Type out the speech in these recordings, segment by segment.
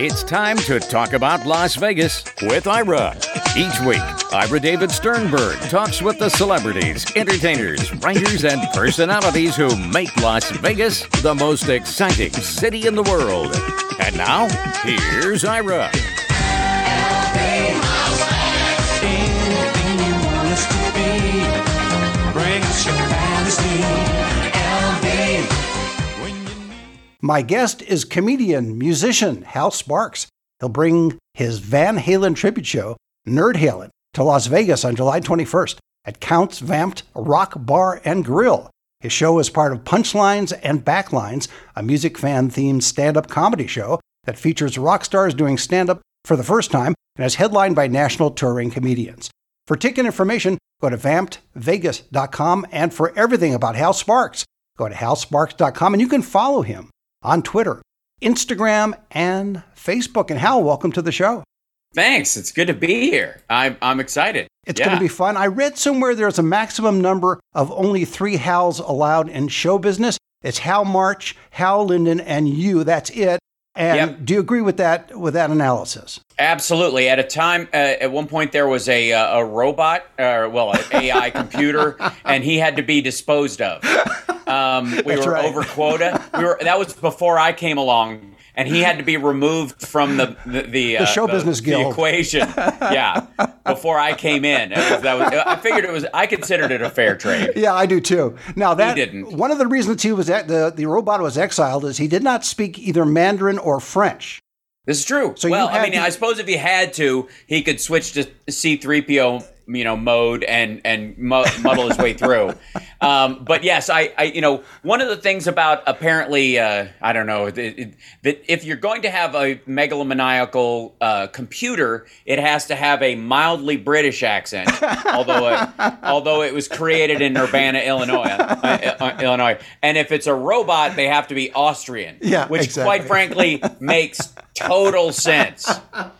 It's time to talk about Las Vegas with Ira. Each week, Ira David Sternberg talks with the celebrities, entertainers, writers, and personalities who make Las Vegas the most exciting city in the world. And now, here's Ira. Anything you want us to be, bring us your fantasy. My guest is comedian, musician Hal Sparks. He'll bring his Van Halen tribute show, Nerd Halen, to Las Vegas on July 21st at Counts Vamped Rock Bar and Grill. His show is part of Punchlines and Backlines, a music fan themed stand up comedy show that features rock stars doing stand up for the first time and is headlined by national touring comedians. For ticket information, go to vampedvegas.com and for everything about Hal Sparks, go to halsparks.com and you can follow him on Twitter, Instagram, and Facebook. And Hal, welcome to the show. Thanks. It's good to be here. I'm I'm excited. It's Yeah. going to be fun. I read somewhere there's a maximum number of only three Hals allowed in show business. It's Hal March, Hal Linden, and you. That's it. And Yep. do you agree with that with that analysis? absolutely. At a time, uh, at one point, there was a uh, a robot, uh, well, an AI computer, and he had to be disposed of. Um, we That's were right. over quota. We were. That was before I came along. And he had to be removed from the the, the, uh, show business the guild. equation. Yeah, before I came in, was- that was, I figured it was. I considered it a fair trade. Yeah, I do too. Now that he didn't. one of the reasons he was the the robot was exiled is he did not speak either Mandarin or French. This is true. So well, I mean, to- I suppose if he had to, he could switch to C-3PO, you know, mode and and muddle his way through. Um, but yes, I, I, you know, one of the things about apparently, uh, I don't know, that, that if you're going to have a megalomaniacal uh, computer, it has to have a mildly British accent. although, it, although it was created in Urbana, Illinois, uh, uh, Illinois, and if it's a robot, they have to be Austrian. Yeah, which exactly. quite frankly makes total sense.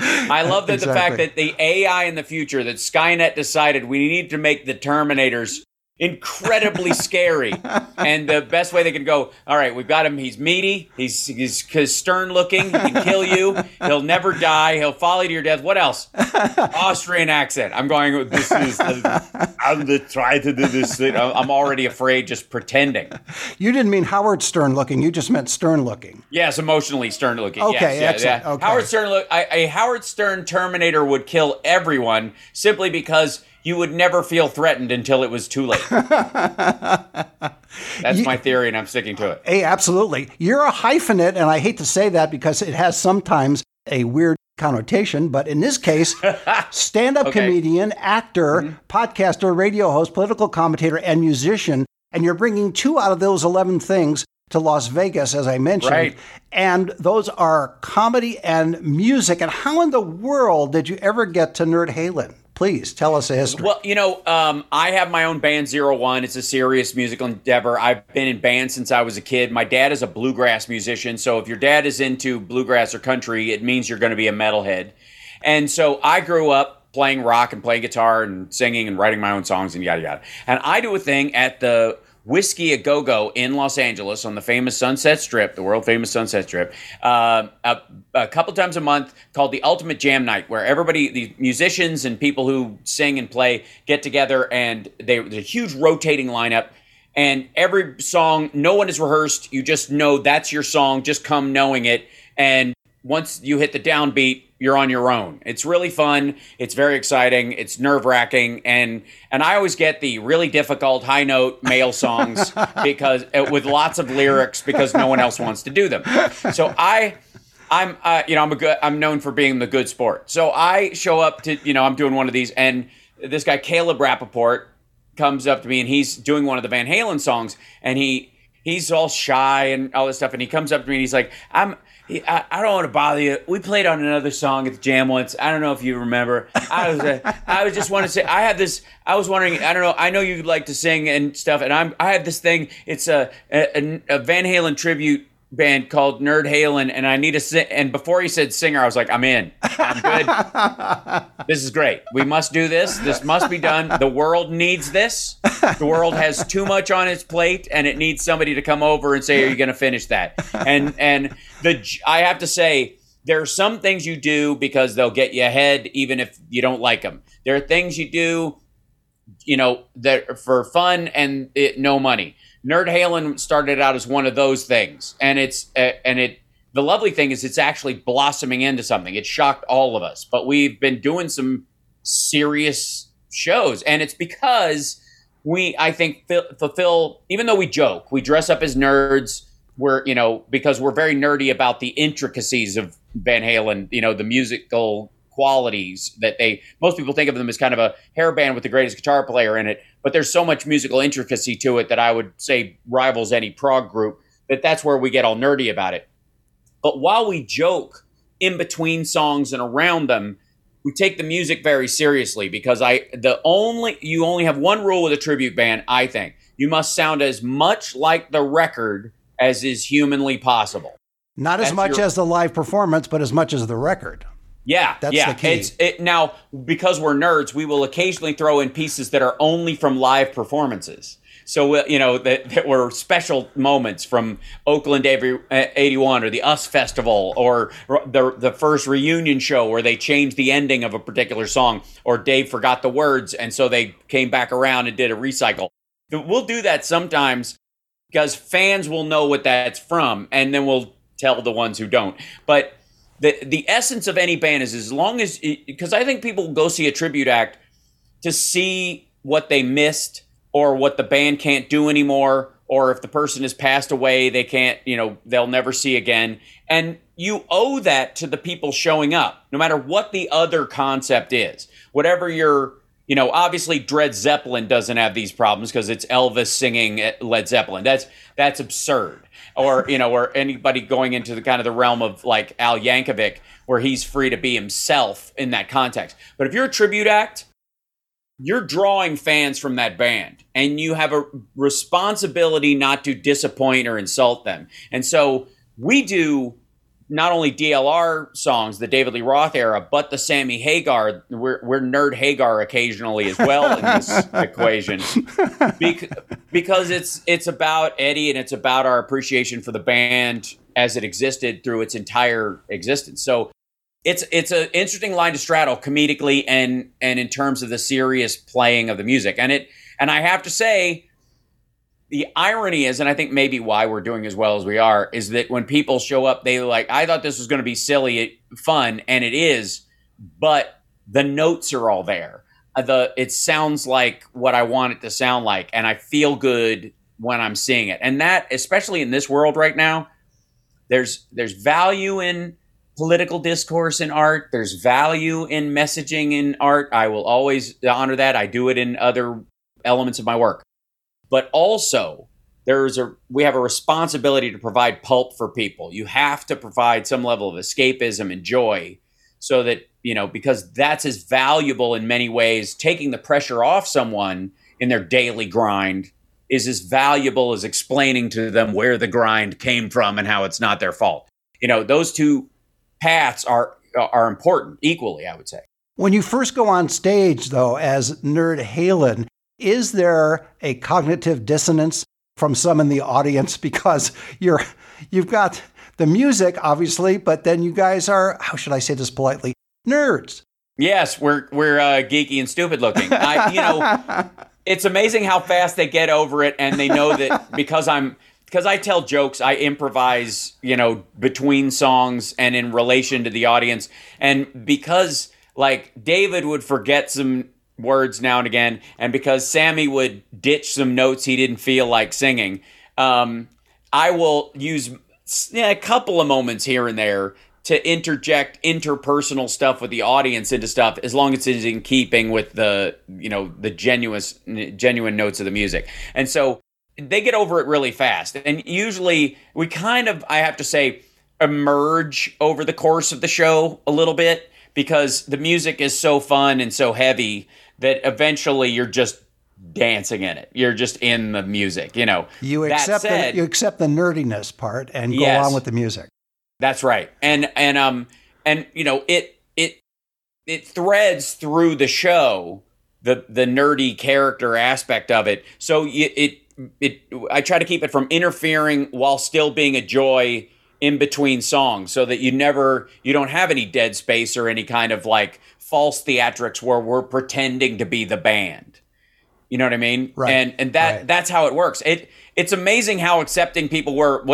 I love that the fact that the AI in the future that Skynet decided we need to make the Terminators incredibly scary, and the best way they could go. All right, we've got him. He's meaty. He's he's, he's stern looking. He can kill you. He'll never die. He'll follow you to your death. What else? Austrian accent. I'm going. This is. I'm the try to do this. thing. I'm already afraid just pretending. You didn't mean Howard Stern looking. You just meant Stern looking. Yes, emotionally stern looking. Okay, yes, excellent. yeah. Okay. Howard Stern look. I, a Howard Stern Terminator would kill everyone simply because you would never feel threatened until it was too late. That's my theory, and I'm sticking to it. Hey, absolutely. You're a hyphenate, and I hate to say that because it has sometimes a weird connotation, but in this case, stand up Okay. comedian, actor, mm-hmm. podcaster, radio host, political commentator, and musician. And you're bringing two out of those 11 things to Las Vegas, as I mentioned. Right. And those are comedy and music. And how in the world did you ever get to Nerd Halen? Please tell us a history. Well, you know, um, I have my own band, Zero One. It's a serious musical endeavor. I've been in bands since I was a kid. My dad is a bluegrass musician. So if your dad is into bluegrass or country, it means you're going to be a metalhead. And so I grew up playing rock and playing guitar and singing and writing my own songs and yada yada. And I do a thing at the Whisky a Go Go in Los Angeles on the famous Sunset Strip, the world famous Sunset Strip, uh, a, a couple times a month called the Ultimate Jam Night, where everybody, the musicians and people who sing and play, get together and they, there's a huge rotating lineup. And every song, no one is rehearsed. You just know that's your song. Just come knowing it. And once you hit the downbeat, you're on your own. It's really fun. It's very exciting. It's nerve wracking, and and I always get the really difficult high note male songs because uh, with lots of lyrics because no one else wants to do them. So I. I'm, uh, you know, I'm a good. I'm known for being the good sport. So I show up to, you know, I'm doing one of these, and this guy Caleb Rappaport comes up to me, and he's doing one of the Van Halen songs, and he he's all shy and all this stuff, and he comes up to me, and he's like, I'm. I, I don't want to bother you. We played on another song at the jam once. I don't know if you remember. I was, uh, I was just want to say, I have this. I was wondering. I don't know. I know you like to sing and stuff, and I'm. I have this thing. It's a a, a Van Halen tribute band called Nerd Halen, and I need a sing. And before he said singer, I was like, I'm in. I'm good. this is great. We must do this. This must be done. The world needs this. The world has too much on its plate, and it needs somebody to come over and say, "Are you going to finish that?" And and the I have to say. there are some things you do because they'll get you ahead, even if you don't like them. There are things you do, you know, that for fun and it, no money. Nerd Halen started out as one of those things, and it's uh, and it. The lovely thing is, it's actually blossoming into something. It shocked all of us, but we've been doing some serious shows, and it's because we, I think, fulfill. Even though we joke, we dress up as nerds. We're, you know, because we're very nerdy about the intricacies of Van Halen. You know, the musical qualities that they most people think of them as kind of a hair band with the greatest guitar player in it but there's so much musical intricacy to it that i would say rivals any prog group that that's where we get all nerdy about it. But while we joke in between songs and around them we take the music very seriously because i the only you only have one rule with a tribute band i think. You must sound as much like the record as is humanly possible. Not as That's much your- as the live performance, but as much as the record. Yeah, That's yeah. the key. It's it now because we're nerds, we will occasionally throw in pieces that are only from live performances. So uh, you know that, that were special moments from Oakland uh, '81 or the US Festival or the the first reunion show where they changed the ending of a particular song or Dave forgot the words and so they came back around and did a recycle. We'll do that sometimes because fans will know what that's from and then we'll tell the ones who don't. But the the essence of any band is as long as because I think people go see a tribute act to see what they missed or what the band can't do anymore or if the person has passed away they can't you know they'll never see again. And you owe that to the people showing up no matter what the other concept is. Whatever your you know obviously Dred Zeppelin doesn't have these problems because it's Elvis singing Led Zeppelin. That's that's absurd. Or you know or anybody going into the kind of the realm of like Al Yankovic where he's free to be himself in that context. But if you're a tribute act you're drawing fans from that band and you have a responsibility not to disappoint or insult them. And so we do not only DLR songs, the David Lee Roth era, but the Sammy Hagar. We're, we're nerd Hagar occasionally as well in this equation Bec- because it's it's about Eddie and it's about our appreciation for the band as it existed through its entire existence. So it's it's an interesting line to straddle comedically and and in terms of the serious playing of the music and it and i have to say the irony is and i think maybe why we're doing as well as we are is that when people show up they like i thought this was going to be silly fun and it is but the notes are all there Uh, the it sounds like what i want it to sound like and i feel good when i'm seeing it and that especially in this world right now there's there's value in political discourse in art. There's value in messaging in art. I will always honor that. I do it in other elements of my work. But also, there's a we have a responsibility to provide pulp for people. You have to provide some level of escapism and joy so that, you know, because that's as valuable in many ways taking the pressure off someone in their daily grind is as valuable as explaining to them where the grind came from and how it's not their fault. You know, those two paths are are important equally, I would say. When you first go on stage, though, as Nerd Halen, is there a cognitive dissonance from some in the audience because you're you've got the music, obviously, but then you guys are how should I say this politely? Nerds. Yes, we're we're uh, geeky and stupid looking. I, you know, it's amazing how fast they get over it, and they know that because I'm because I tell jokes, I improvise, you know, between songs and in relation to the audience, and because like David would forget some words now and again, and because Sammy would ditch some notes he didn't feel like singing, um, I will use a couple of moments here and there to interject interpersonal stuff with the audience into stuff as long as it's in keeping with the you know the genuine genuine notes of the music. And so they get over it really fast. And usually we kind of i have to say emerge over the course of the show a little bit because the music is so fun and so heavy that eventually you're just dancing in it you're just in the music you know You accept said- the, you accept the nerdiness part and go Yes. on with the music. That's right. And and um and you know it it it threads through the show the the nerdy character aspect of it. So y- it it I try to keep it from interfering while still being a joy in between songs so that you never you don't have any dead space or any kind of like false theatrics where we're pretending to be the band. You know what I mean? Right. And and that Right. that's how it works. It it's amazing how accepting people were.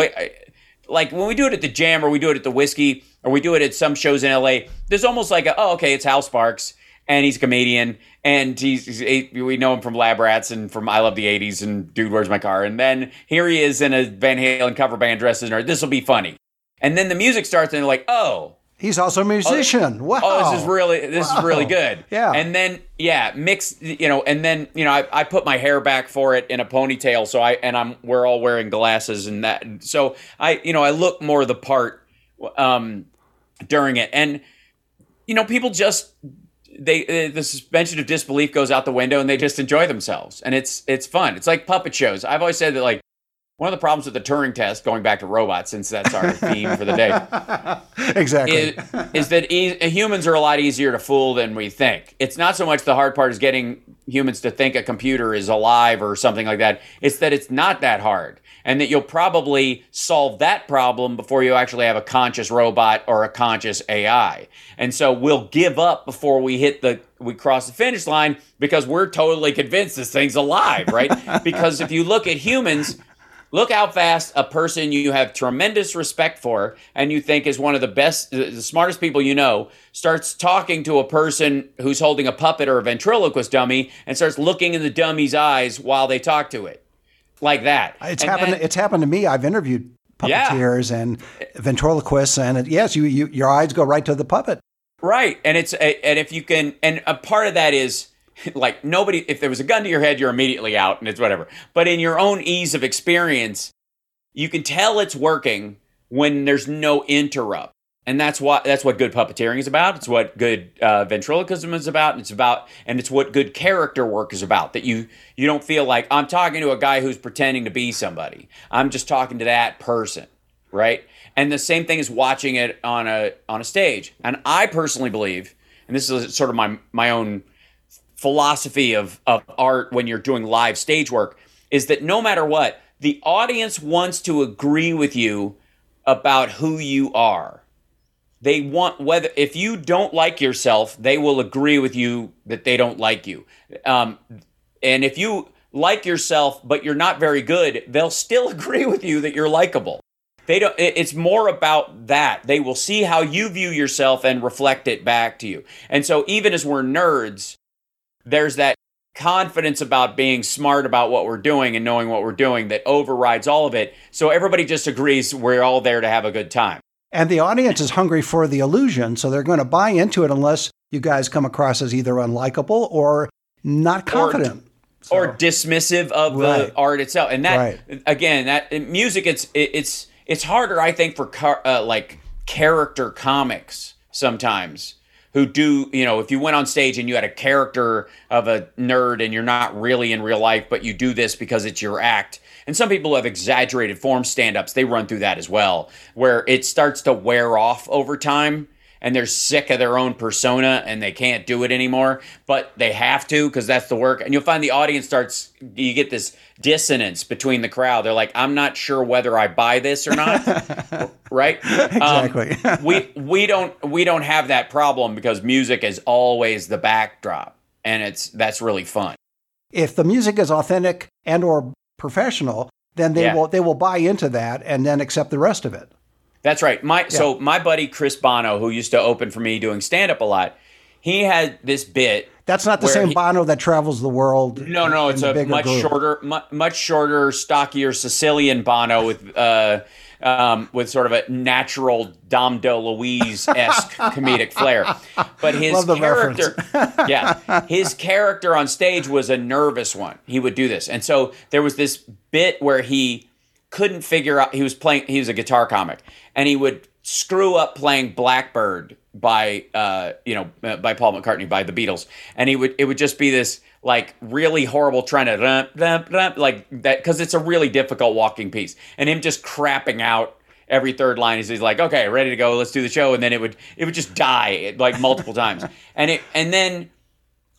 Like when we do it at the Jam or we do it at the Whisky or we do it at some shows in LA. There's almost like a oh okay, it's Hal Sparks and he's a comedian and he's, he's we know him from Lab Rats and from I Love the '80s and Dude, Where's My Car? And then here he is in a Van Halen cover band dressed as a nerd. This will be funny. And then the music starts and they're like, oh, He's also a musician. wow. oh, this is really this is really good. Yeah. And then yeah, mix you know, and then you know, I, I put my hair back for it in a ponytail, so I and I'm we're all wearing glasses and that, so I you know I look more the part um during it, and you know people just they uh, the suspension of disbelief goes out the window and they just enjoy themselves and it's it's fun. It's like puppet shows. I've always said that like. One of the problems with the Turing test, going back to robots, since that's our theme for the day, exactly. is, is that e- humans are a lot easier to fool than we think. It's not so much the hard part is getting humans to think a computer is alive or something like that. It's that it's not that hard. And that you'll probably solve that problem before you actually have a conscious robot or a conscious AI. And so we'll give up before we hit the we cross the finish line because we're totally convinced this thing's alive, right? because if you look at humans, Look how fast a person you have tremendous respect for and you think is one of the best, the smartest people you know, starts talking to a person who's holding a puppet or a ventriloquist dummy and starts looking in the dummy's eyes while they talk to it. Like that. It's And happened. then- it's happened to me. I've interviewed Yeah. puppeteers and ventriloquists, and it, yes, you, you your eyes go right to the puppet. Right, and it's and if you can, and a part of that is like nobody. If there was a gun to your head, you're immediately out, and it's whatever. But in your own ease of experience, you can tell it's working when there's no interrupt, and that's what that's what good puppeteering is about. It's what good uh, ventriloquism is about. And it's about, and it's what good character work is about. That you you don't feel like I'm talking to a guy who's pretending to be somebody. I'm just talking to that person right? And the same thing is watching it on a on a stage. And I personally believe, and this is sort of my my own philosophy of of art when you're doing live stage work, is that no matter what, the audience wants to agree with you about who you are. They want whether if you don't like yourself, they will agree with you that they don't like you. Um, and if you like yourself but you're not very good, they'll still agree with you that you're likable. They don't it's more about that. They will see how you view yourself and reflect it back to you. And so even as we're nerds, there's that confidence about being smart about what we're doing and knowing what we're doing that overrides all of it. So everybody just agrees we're all there to have a good time. And the audience is hungry for the illusion, so they're going to buy into it unless you guys come across as either unlikable or not confident. or dismissive of Right. the art itself. And that Right. again, that music, it's it, it's it's harder, I think, for car, uh, like character comics sometimes who do you know if you went on stage and you had a character of a nerd and you're not really in real life but you do this because it's your act. And some people have exaggerated form stand-ups. They run through that as well where it starts to wear off over time and they're sick of their own persona and they can't do it anymore, but they have to because that's the work. And you'll find the audience starts, you get this dissonance between the crowd. They're like, I'm not sure whether I buy this or not. right? Um, Exactly. we we don't we don't have that problem because music is always the backdrop. And it's that's really fun. if the music is authentic and or professional, then they Yeah. will they will buy into that and then accept the rest of it. That's right. My so my buddy Chris Bono, who used to open for me doing stand up a lot, he had this bit That's not the same he- Bono that travels the world. No, no, it's a much group. shorter, mu- much shorter, stockier Sicilian Bono with uh, um, with sort of a natural Dom DeLuise esque comedic flair. But his character, yeah, his character on stage was a nervous one. He would do this, and so there was this bit where he couldn't figure out. He was playing. He was a guitar comic, and he would screw up playing Blackbird by uh, you know uh, by Paul McCartney by the Beatles, and he would it would just be this like really horrible trying to rump, rump, rump, like that because it's a really difficult walking piece, and him just crapping out every third line is he's like okay ready to go let's do the show and then it would it would just die like multiple times and it and then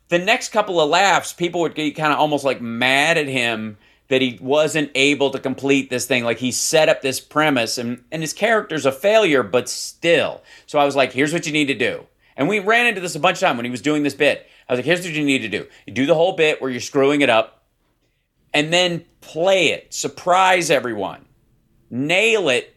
the next couple of laughs, people would get kind of almost like mad at him that he wasn't able to complete this thing. Like he set up this premise and, and his character's a failure, but still. So I was like, here's what you need to do. And we ran into this a bunch of time when he was doing this bit. I was like, here's what you need to do. You do the whole bit where you're screwing it up and then play it, surprise everyone, nail it,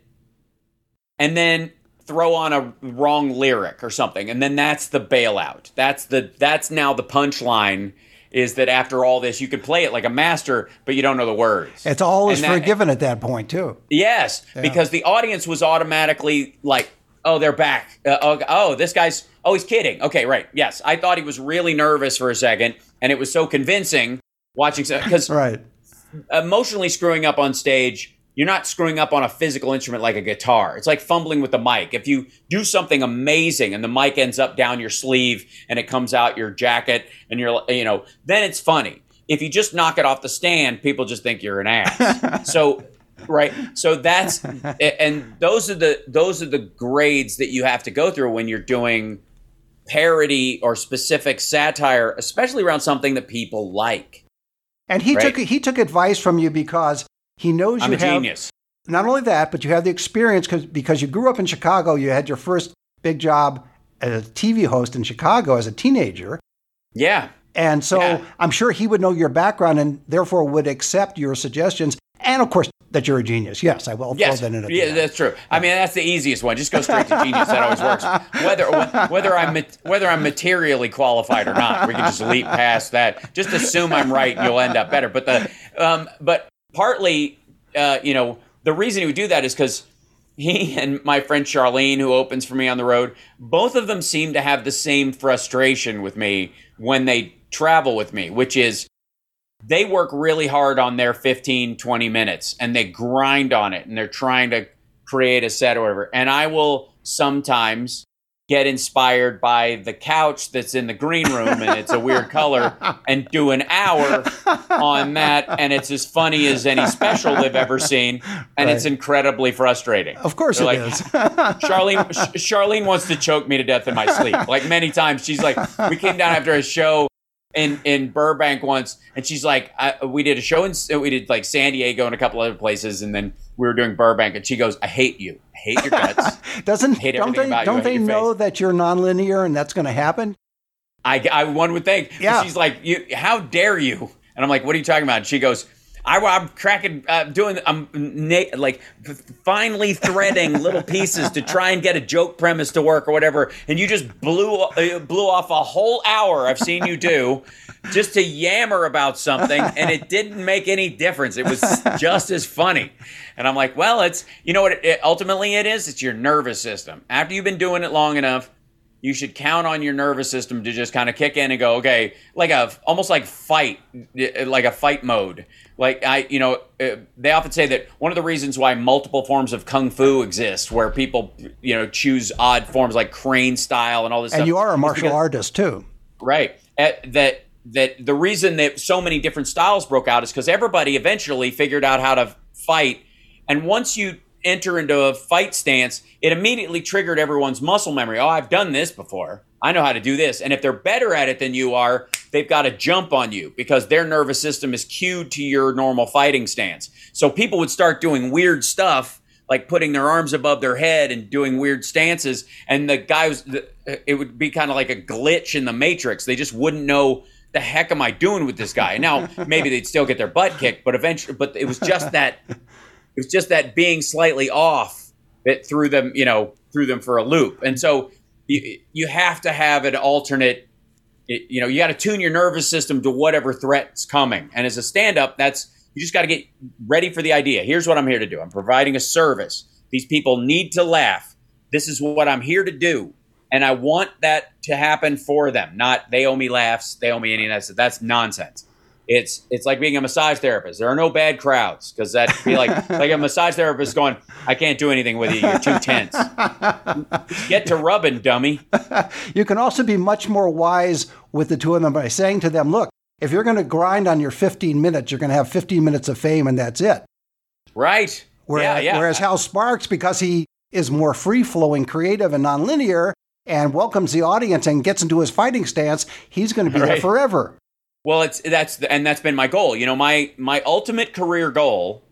and then throw on a wrong lyric or something. And then that's the bailout. That's the that's now the punchline is that after all this you could play it like a master, but you don't know the words. It's all is that- forgiven at that point too. Yes, because the audience was automatically like, "Oh, they're back. Uh, oh, oh, this guy's. Oh, he's kidding. Okay, right. Yes, I thought he was really nervous for a second, and it was so convincing watching because Right. emotionally screwing up on stage. You're not screwing up on a physical instrument like a guitar. It's like fumbling with the mic. If you do something amazing and the mic ends up down your sleeve and it comes out your jacket and you're, you know, then it's funny. If you just knock it off the stand, people just think you're an ass. so, right. So that's, and those are the, those are the grades that you have to go through when you're doing parody or specific satire, especially around something that people like. And he Right. took he took advice from you because he knows you I'm you a have genius. not only that, but you have the experience because because you grew up in Chicago. You had your first big job as a TV host in Chicago as a teenager, Yeah. and so Yeah. I'm sure he would know your background and therefore would accept your suggestions. And of course, that you're a genius. Yes, I will Yes, throw that in at yeah, end. that's true. I mean, that's the easiest one. Just go straight to genius. That always works. Whether whether I'm whether I'm materially qualified or not, we can just leap past that. Just assume I'm right, and you'll end up better. But the um, but partly, uh, you know, the reason he would do that is because he and my friend Charlene, who opens for me on the road, both of them seem to have the same frustration with me when they travel with me, which is they work really hard on their 15 20 minutes and they grind on it and they're trying to create a set or whatever. And i will sometimes get inspired by the couch that's in the green room and it's a weird color and do an hour on that and it's as funny as any special they've ever seen and it's incredibly frustrating of course They're it like, is. Charlene, Sh- Charlene wants to choke me to death in my sleep. Like many times, she's like, we came down after a show in in Burbank once, and she's like, I, we did a show in we did like San Diego and a couple other places, and then we were doing Burbank, and she goes, I hate you, I hate your guts. Doesn't hate don't they don't they know face. that you're nonlinear and that's going to happen? I, I one would think. But Yeah. She's like, you, how dare you? And I'm like, what are you talking about? And she goes. I, I'm cracking, uh, doing, I'm na- like finally threading little pieces to try and get a joke premise to work or whatever, and you just blew uh, blew off a whole hour I've seen you do, just to yammer about something, and it didn't make any difference. It was just as funny, and I'm like, well, it's you know what? It, it, ultimately, it is. It's your nervous system. After you've been doing it long enough, you should count on your nervous system to just kind of kick in and go, okay, like a almost like fight, like a fight mode. Like I, you know, uh, they often say that one of the reasons why multiple forms of kung fu exist, where people, you know, choose odd forms like crane style and all this. And stuff, you are a martial because- artist too. Right. Uh, that that the reason that so many different styles broke out is because everybody eventually figured out how to fight, and once you enter into a fight stance, it immediately triggered everyone's muscle memory. Oh, I've done this before. I know how to do this. And if they're better at it than you are, they've got to jump on you because their nervous system is cued to your normal fighting stance. So people would start doing weird stuff like putting their arms above their head and doing weird stances and the guys it would be kind of like a glitch in the matrix they just wouldn't know the heck am i doing with this guy now maybe they'd still get their butt kicked but eventually but it was just that it was just that being slightly off that threw them you know threw them for a loop. And so you, you have to have an alternate you know you got to tune your nervous system to whatever threat's coming. And as a stand-up that's you just got to get ready for the idea. Here's what i'm here to do. I'm providing a service. These people need to laugh. This is what i'm here to do. And i want that to happen for them not they owe me laughs they owe me any of that. That's nonsense it's it's like being a massage therapist. There are no bad crowds because that'd be like like a massage therapist going i can't do anything with you. You're too tense. Get to rubbing dummy. You can also be much more wise with the two of them by saying to them, look, if you're going to grind on your 15 minutes, you're going to have 15 minutes of fame and that's it. right. Whereas, yeah yeah. whereas Hal Sparks, because he is more free flowing, creative, and nonlinear, and welcomes the audience and gets into his fighting stance, he's going to be there forever. Well, it's that's the, and that's been my goal. You know, my my ultimate career goal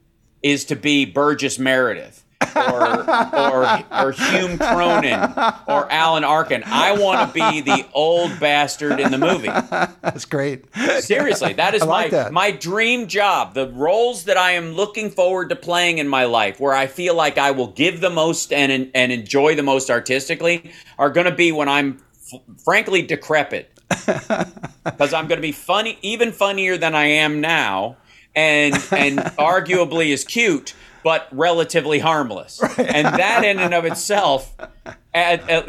is to be Burgess Meredith or or or Hume Cronyn or Alan Arkin. I want to be the old bastard in the movie. That's great. Seriously, that is like my that. my dream job. The roles that I am looking forward to playing in my life, where I feel like I will give the most and and enjoy the most artistically, are going to be when I'm f- frankly decrepit, because I'm going to be funny, even funnier than I am now, and and arguably as cute. But relatively harmless, and that in and of itself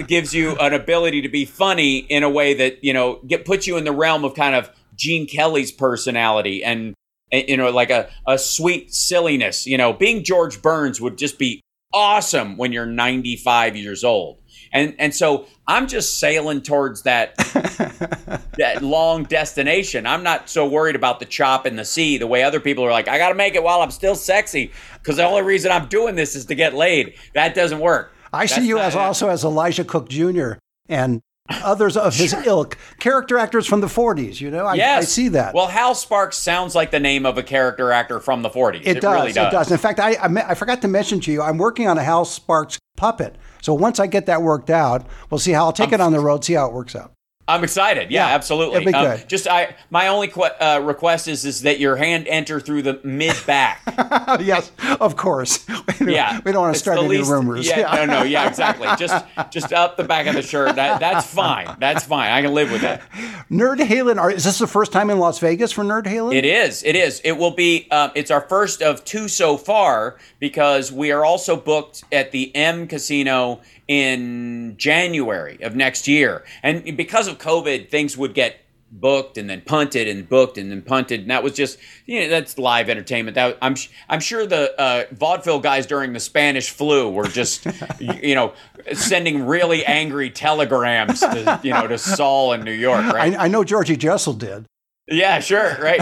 gives you an ability to be funny in a way that you know get puts you in the realm of kind of Gene Kelly's personality and, and, you know like a, a sweet silliness. You know, being George Burns would just be awesome when you're 95 years old. And and so I'm just sailing towards that that long destination. I'm not so worried about the chop in the sea the way other people are like, I got to make it while I'm still sexy because the only reason I'm doing this is to get laid. That doesn't work. I see you as it. also as Elisha Cook Jr. and others of his ilk, character actors from the 40s. You know, I, Yes. I see that. Well, Hal Sparks sounds like the name of a character actor from the 40s. it, does, really does. It does. In fact, I, I I forgot to mention to you, I'm working on a Hal Sparks puppet. So once I get that worked out, we'll see how I'll take um, it on the road, see how it works out. I'm excited. Yeah, Yeah, absolutely. Um, just I, my only que- uh, request is is that your hand enter through the mid back. yes, of course. We Yeah, we don't want to start any least- rumors. Yeah, no, no, yeah, exactly. Just just up the back of the shirt. That, that's fine. That's fine. I can live with that. Nerd Halen, are, is this the first time in Las Vegas for Nerd Halen? It is. It is. It will be. Um, it's our first of two so far because we are also booked at the M Casino in January of next year, and because of COVID, things would get booked and then punted and booked and then punted, and that was just you know that's live entertainment. That I'm I'm sure the uh, vaudeville guys during the Spanish flu were just you know sending really angry telegrams to you know to Saul in New York, right? I, I know Georgie Jessel did. Yeah, sure, right.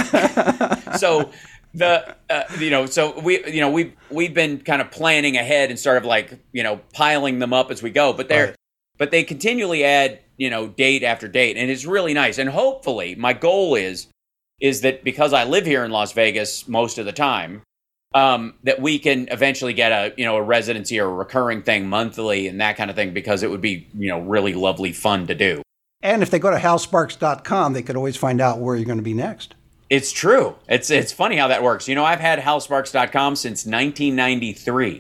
so the uh, you know, so we you know we we've been kind of planning ahead and sort of like you know piling them up as we go, but they're Right. but they continually add you know date after date, and it's really nice. And hopefully, my goal is is that because I live here in Las Vegas most of the time. Um, that we can eventually get a you know a residency or a recurring thing monthly and that kind of thing because it would be you know really lovely fun to do. And if they go to halsparks.com, they could always find out where you're going to be next. It's true. It's it's funny how that works. You know, I've had halsparks.com since 1993.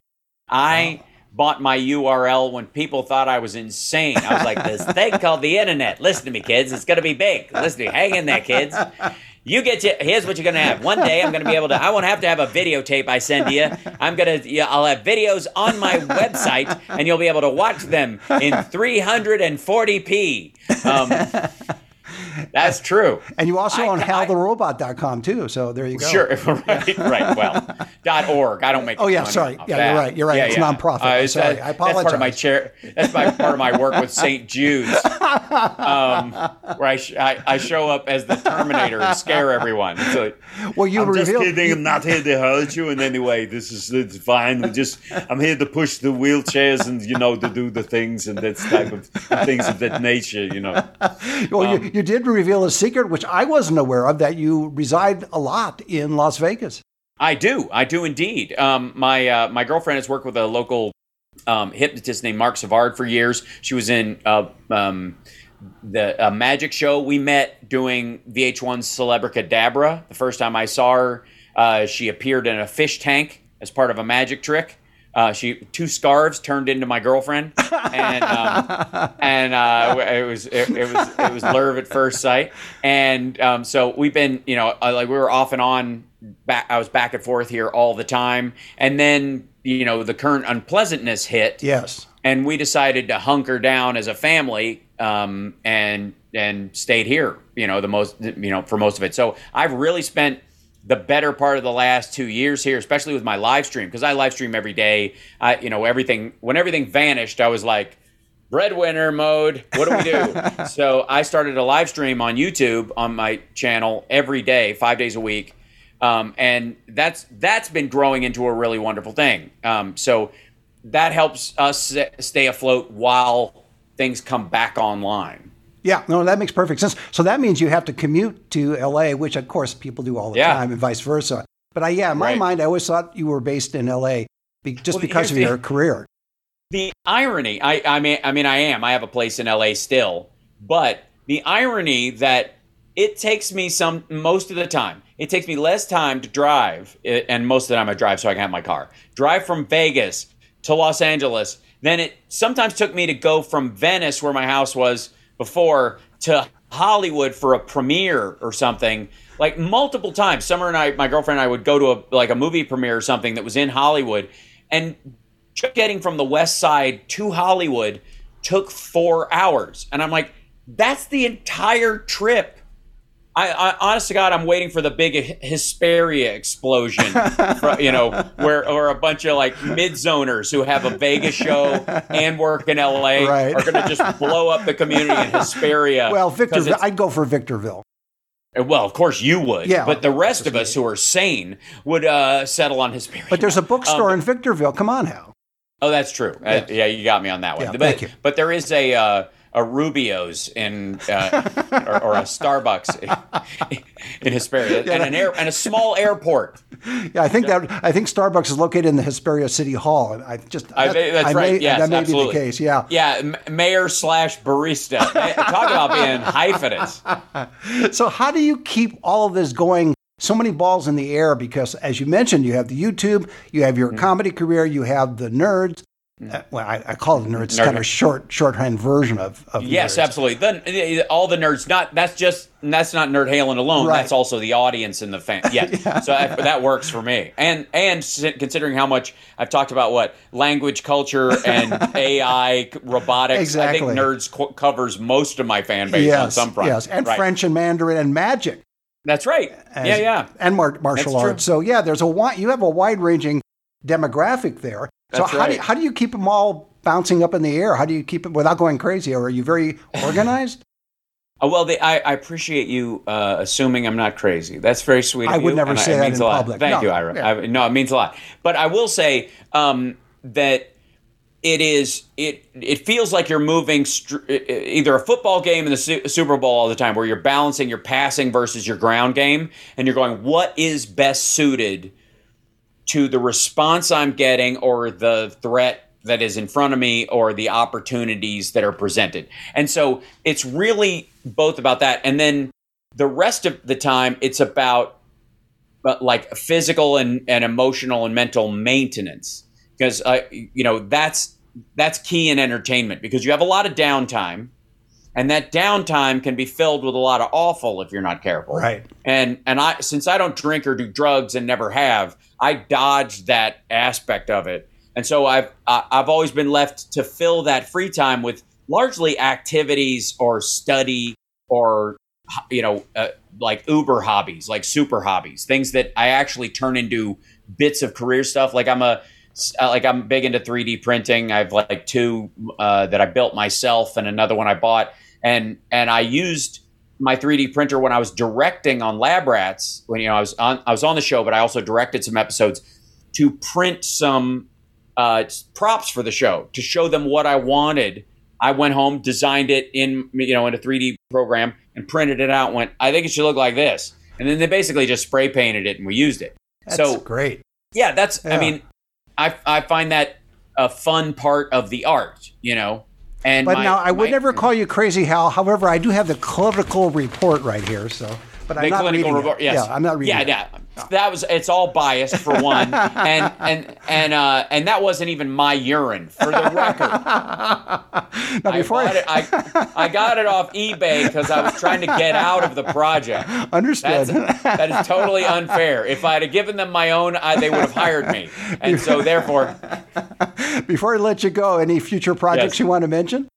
I bought my URL when people thought I was insane. I was like, this thing called the internet. Listen to me, kids. It's going to be big. Listen to me. Hang in there, kids. You get to, here's what you're going to have. One day I'm going to be able to, I won't have to have a videotape I send to you. I'm going to, yeah, I'll have videos on my website and you'll be able to watch them in 340p. Um, that's true. And you also I- own I- haltherobot.com too. So there you go. Sure, right, right. Well, dot org. I don't make. Oh, yeah, money sorry. Yeah, that. you're right, you're right. It's nonprofit. I'm it's- sorry. that- I That's part of my chair. That's my part of my work with St. Jude's, um, where I, sh- I I show up as the Terminator and scare everyone. It's like, Well, you I'm just kidding. I'm not here to hurt you in any way. This is it's fine. We just I'm here to push the wheelchairs and you know to do the things and that type of things of that nature. You know. well, um, you, you did reveal a secret, which I wasn't aware of, that you reside a lot in Las Vegas. I do. I do indeed. Um, my uh, my girlfriend has worked with a local um, hypnotist named Marc Savard for years. She was in uh, um, the magic show. We met doing VH1's Celebricadabra. The first time I saw her, uh, she appeared in a fish tank as part of a magic trick. Uh, she two scarves turned into my girlfriend, and um, and uh, it was it, it was it was love at first sight. And um, so we've been, you know, like we were off and on. Back, I was back and forth here all the time, and then you know the current unpleasantness hit Yes. and we decided to hunker down as a family um, and and stayed here you know the most you know for most of it so i've really spent the better part of the last two years here especially with my live stream because i live stream every day. I you know everything when everything vanished i was like breadwinner mode what do we do? So i started a live stream on youtube on my channel every day five days a week. Um, and that's that's been growing into a really wonderful thing. Um, so that helps us stay afloat while things come back online. Yeah, no, that makes perfect sense. So that means you have to commute to LA, which of course people do all the Yeah. time, and vice versa. But I, yeah, in my Right. mind, I always thought you were based in LA be, just Well, because of here's the- your career. the irony I, I mean i mean i am i have a place in la still but the irony that it takes me some most of the time it takes me less time to drive and most of the time i drive so i can have my car drive from vegas to los angeles than it sometimes took me to go from venice where my house was before to hollywood for a premiere or something like multiple times summer and i my girlfriend and i would go to a like a movie premiere or something that was in hollywood and just getting from the west side to Hollywood took four hours. And I'm like, that's the entire trip. I, I honest to God, I'm waiting for the big Hesperia explosion, you know, where or a bunch of like mid zoners who have a Vegas show and work in LA Right. are going to just blow up the community in Hesperia. Well, Victor, I'd go for Victorville. well, of course you would, Yeah, but the rest of us who are sane would uh, settle on Hesperia. But there's a bookstore Um, in Victorville. Come on, Hal. Oh, that's true. Uh, yeah, you got me on that one. Yeah, but, thank you. but there is a uh, a Rubio's in uh, or, or a Starbucks in Hesperia and an air and a small airport. Yeah, I think that I think Starbucks is located in the Hesperia City Hall, and I just I, that- that's I right. may- yes, that may absolutely. be the case. Yeah. Yeah, mayor slash barista. Talk about being hyphenates. So how do you keep all of this going? So many balls in the air because, as you mentioned, you have the YouTube, you have your comedy career, you have the nerds. Uh, well, I, I call it nerds. It's Nerd. kind of a short shorthand version of, of Yes, nerds. absolutely. Then all the nerds. Not that's just that's not Nerd Halen alone. Right. That's also the audience and the fan. Yeah. So that, that works for me. And and considering how much I've talked about what language, culture, and AI, robotics. I Exactly. think nerds co- covers most of my fan base on some front. yes, and Right. French and Mandarin and magic. That's right. as- yeah, yeah. and mar- martial That's true. arts. So yeah, there's a you have a wide ranging demographic there. So That's how do you, how do you keep them all bouncing up in the air? How do you keep it without going crazy? Or are you very organized? Uh, well, they, I, I appreciate you uh, assuming I'm not crazy. That's very sweet. Of I would you, never say it that in public. Thank No, you, Ira. yeah. I, no, it means a lot. But I will say um, that it is it it feels like you're moving str- either a football game in the Su- Super Bowl all the time, where you're balancing your passing versus your ground game, and you're going, what is best suited to the response I'm getting or the threat that is in front of me or the opportunities that are presented. And so it's really both about that. And then the rest of the time, it's about uh, like physical and, and emotional and mental maintenance because uh, you know that's that's key in entertainment because you have a lot of downtime and that downtime can be filled with a lot of awful if you're not careful Right. and and I since I don't drink or do drugs and never have, I dodge that aspect of it. And so I've I've always been left to fill that free time with largely activities or study or you know uh, like uber hobbies, like super hobbies, things that I actually turn into bits of career stuff. Like I'm a uh, like I'm big into 3D printing. I've like two uh, that I built myself and another one I bought, and and I used my 3D printer when I was directing on Lab Rats. When you know I was on I was on the show, but I also directed some episodes to print some uh, props for the show to show them what I wanted. I went home, designed it in you know in a 3D program, and printed it out. Went, I think it should look like this, and then they basically just spray painted it, and we used it. That's so great. yeah, that's. Yeah. I mean, I I find that a fun part of the art, you know. And But my- now I would my- never mm. call you crazy, Hal. However, I do have the clinical report right here. So, but I'm the not clinical reading. Yes. Yeah, I'm not reading Yeah, it. yeah. That was. It's all biased for one, and and and uh, and that wasn't even my urine for the record. Now, I, before bought it, I I got it off eBay because I was trying to get out of the project. understood. That's, that is totally unfair. If I had given them my own, I, they would have hired me, and so therefore, before I let you go, any future projects Yes. you want to mention?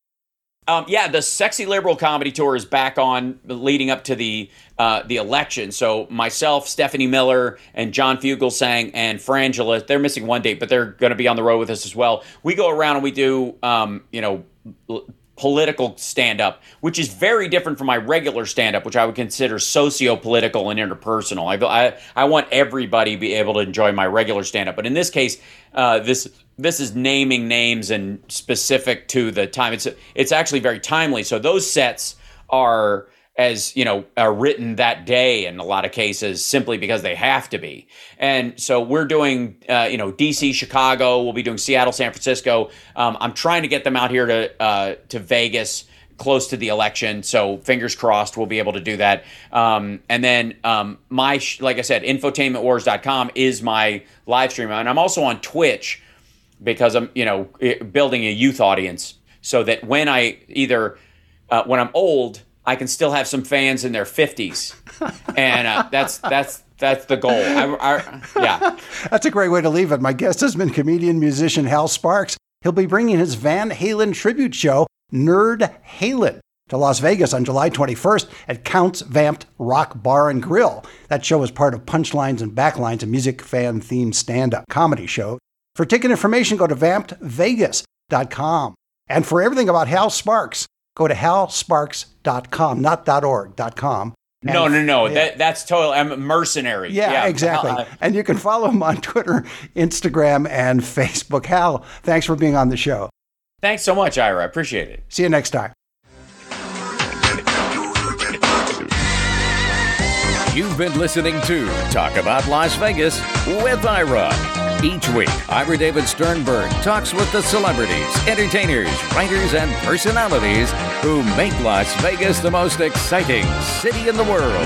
Um, yeah, the sexy liberal comedy tour is back on, leading up to the uh, the election. So myself, Stephanie Miller, and John Fugelsang and Frangela, they're missing one date, but they're going to be on the road with us as well. We go around and we do, um, you know. Political stand up, which is very different from my regular stand up, which I would consider socio political and interpersonal. I, I, I want everybody to be able to enjoy my regular stand up. But in this case, uh, this this is naming names and specific to the time. It's it's actually very timely. So those sets are as you know are written that day in a lot of cases simply because they have to be. And so we're doing uh, you know dc chicago we'll be doing seattle san francisco. Um, i'm trying to get them out here to uh, to vegas close to the election. So fingers crossed we'll be able to do that. Um, and then um, my like i said infotainmentwars.com is my live stream. And i'm also on twitch because i'm you know building a youth audience so that when i either uh, when i'm old i can still have some fans in their 50s and uh, that's that's that's the goal I, I, yeah That's a great way to leave it. My guest has been comedian musician Hal Sparks. He'll be bringing his Van Halen tribute show, Nerd Halen, to Las Vegas on July 21st at Counts Vamp'd Rock Bar and Grill. That show is part of Punchlines and Backlines, a music fan themed stand up comedy show. For ticket information, go to vampedvegas.com. And for everything about Hal Sparks, go to halsparks.com, not .org, .com. no And- no no yeah. that, that's total i'm a mercenary Yeah, exactly. Uh, and you can follow him on Twitter, Instagram, and Facebook. Hal, thanks for being on the show. thanks so much ira i appreciate it See you next time. You've been listening to Talk About Las Vegas with Ira. Each week, Ira David Sternberg talks with the celebrities, entertainers, writers, and personalities who make Las Vegas the most exciting city in the world.